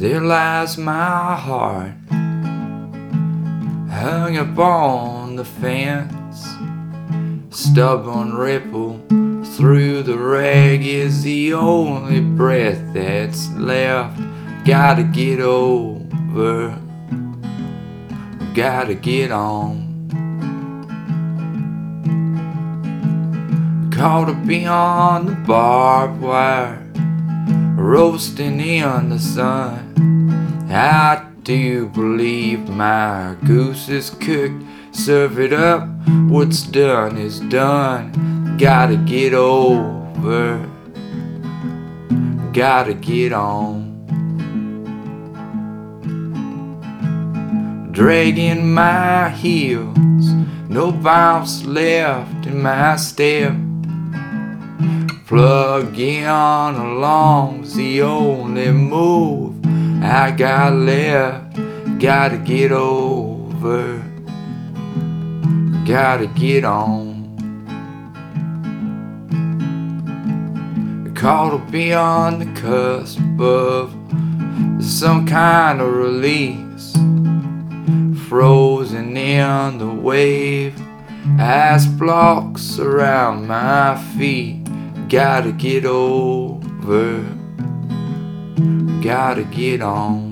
There lies my heart hung upon the fence. Stubborn ripple through the rag is the only breath that's left. Gotta get over, gotta get on. Caught up beyond the barbed wire, roasting in the sun. I do believe my goose is cooked. Serve it up, what's done is done. Gotta get over, gotta get on. Dragging my heels, no bounce left in my step. Plugging along's the only move I got left. Gotta get over, gotta get on. Caught up beyond the cusp of some kind of release. Frozen in the wave, ice blocks around my feet. Gotta get over, gotta get on.